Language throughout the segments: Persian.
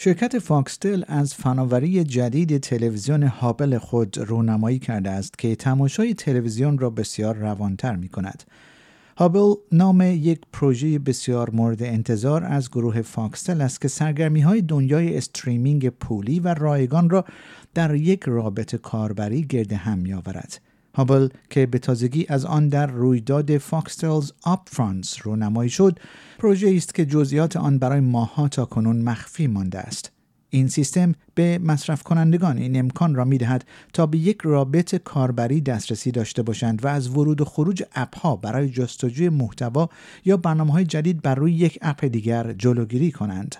شرکت Foxtel از فناوری جدید تلویزیون Hubbl خود رونمایی کرده است که تماشای تلویزیون را بسیار روانتر می کند. Hubbl نام یک پروژه بسیار مورد انتظار از گروه Foxtel است که سرگرمی های دنیای streaming پولی و رایگان را در یک رابط کاربری گرد هم می آورد. Hubbl که به تازگی از آن در رویداد Foxtel's Upfronts رونمایی شد پروژه است که جزئیات آن برای ماهها تا کنون مخفی مانده است این سیستم به مصرف کنندگان این امکان را می دهد تا به یک رابط کاربری دسترسی داشته باشند و از ورود و خروج اپ ها برای جستجوی محتوا یا برنامه های جدید بر روی یک اپ دیگر جلوگیری کنند.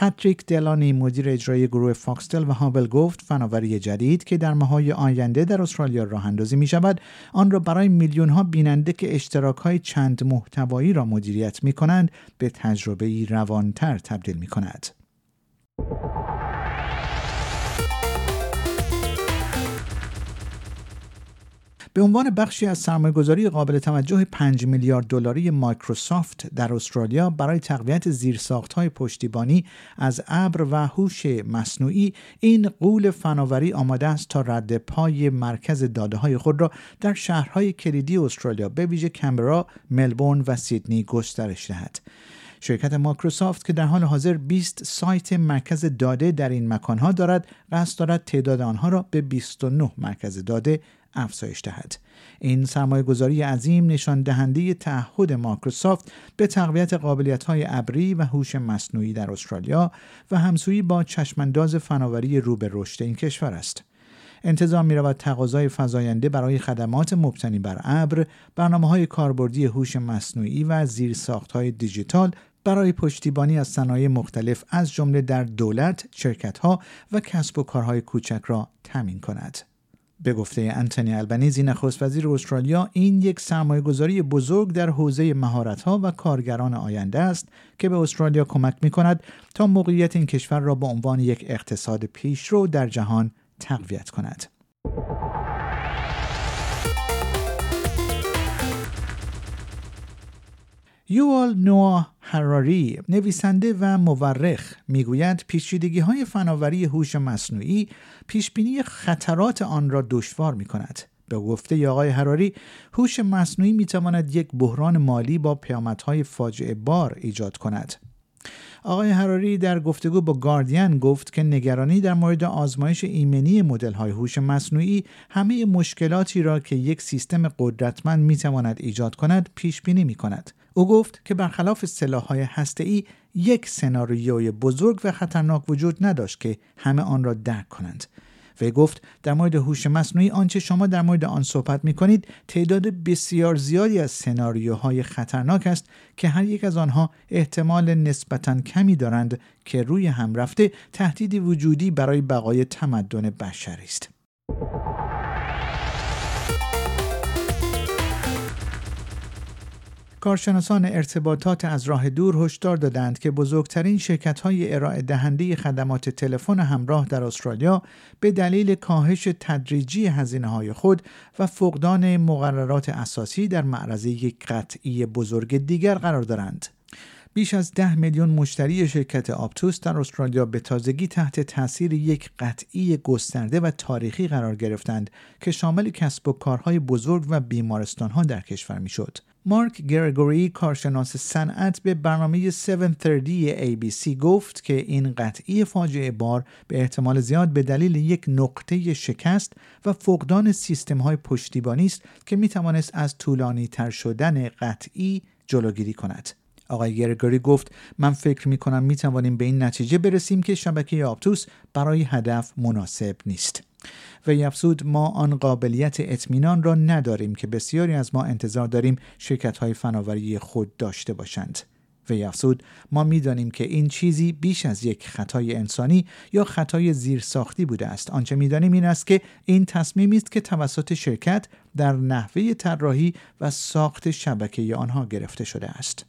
پاتریک دلانی مدیر اجرایی گروه Foxtel و Hubbl گفت فناوری جدید که در ماهای آینده در استرالیا راه اندازی می شود آن را برای میلیون ها بیننده که اشتراک های چند محتوایی را مدیریت می کنند به تجربه روانتر تبدیل می کند. به عنوان بخشی از سرمایهگذاری قابل توجه 5 میلیارد دلاری مایکروسافت در استرالیا برای تقویت زیرساختهای پشتیبانی از ابر و هوش مصنوعی این قول فناوری آماده است تا رد پای مرکز داده های خود را در شهرهای کلیدی استرالیا به ویژه کمبرا، ملبورن و سیدنی گسترش دهد. شرکت مایکروسافت که در حال حاضر 20 سایت مرکز داده در این مکانها دارد قصد دارد تعداد آنها را به 29 مرکز داده افزایش دهد این سرمایه گذاری عظیم نشان دهنده تعهد مایکروسافت به تقویت قابلیت های ابری و هوش مصنوعی در استرالیا و همسویی با چشمانداز فناوری رو به رشد این کشور است انتظار می رود تقاضای فزاینده برای خدمات مبتنی بر ابر، برنامه های کاربردی هوش مصنوعی و زیرساخت های دیجیتال برای پشتیبانی از صنایع مختلف از جمله در دولت، شرکتها و کسب و کارهای کوچک را تامین کند. به گفته انتونی البنیزی نخست وزیر استرالیا این یک سرمایه گذاری بزرگ در حوزه مهارت‌ها و کارگران آینده است که به استرالیا کمک می کند تا موقعیت این کشور را به عنوان یک اقتصاد پیشرو در جهان تقویت کند. یوال نوا هراری نویسنده و مورخ می‌گوید پیچیدگی های فناوری هوش مصنوعی پیشبینی خطرات آن را دشوار می کند. به گفته آقای هراری هوش مصنوعی می تواند یک بحران مالی با پیامدهای فاجعه بار ایجاد کند. آقای هراری در گفتگو با گاردین گفت که نگرانی در مورد آزمایش ایمنی مدل های هوش مصنوعی همه مشکلاتی را که یک سیستم قدرتمند می تواند ایجاد کند پیش بینی می کند. او گفت که برخلاف سلاح‌های هسته‌ای یک سناریوی بزرگ و خطرناک وجود نداشت که همه آن را درک کنند. وی گفت در مورد هوش مصنوعی آنچه شما در مورد آن صحبت می کنید تعداد بسیار زیادی از سناریوهای خطرناک است که هر یک از آنها احتمال نسبتا کمی دارند که روی هم رفته تهدیدی وجودی برای بقای تمدن بشری است. کارشناسان ارتباطات از راه دور هشدار دادند که بزرگترین شرکت های ارائه دهنده خدمات تلفن همراه در استرالیا به دلیل کاهش تدریجی هزینه های خود و فقدان مقررات اساسی در معرض یک قطعی بزرگ دیگر قرار دارند. بیش از ده میلیون مشتری شرکت آپتوس در استرالیا به تازگی تحت تاثیر یک قطعی گسترده و تاریخی قرار گرفتند که شامل کسب و کارهای بزرگ و بیمارستانها در کشور می‌شد. مارک گرگوری کارشناس صنعت به برنامه 730 ABC گفت که این قطعی فاجعه بار به احتمال زیاد به دلیل یک نقطه شکست و فقدان سیستم های پشتیبانی است که می توانست از طولانی تر شدن قطعی جلوگیری کند. آقای گرگوری گفت من فکر می کنم می توانیم به این نتیجه برسیم که شبکه آپتوس برای هدف مناسب نیست. و افزود ما آن قابلیت اطمینان را نداریم که بسیاری از ما انتظار داریم شرکت های فناوری خود داشته باشند. وی افزود ما می‌دانیم که این چیزی بیش از یک خطای انسانی یا خطای زیرساختی بوده است آنچه می‌دانیم این است که این تصمیمی است که توسط شرکت در نحوه طراحی و ساخت شبکه آنها گرفته شده است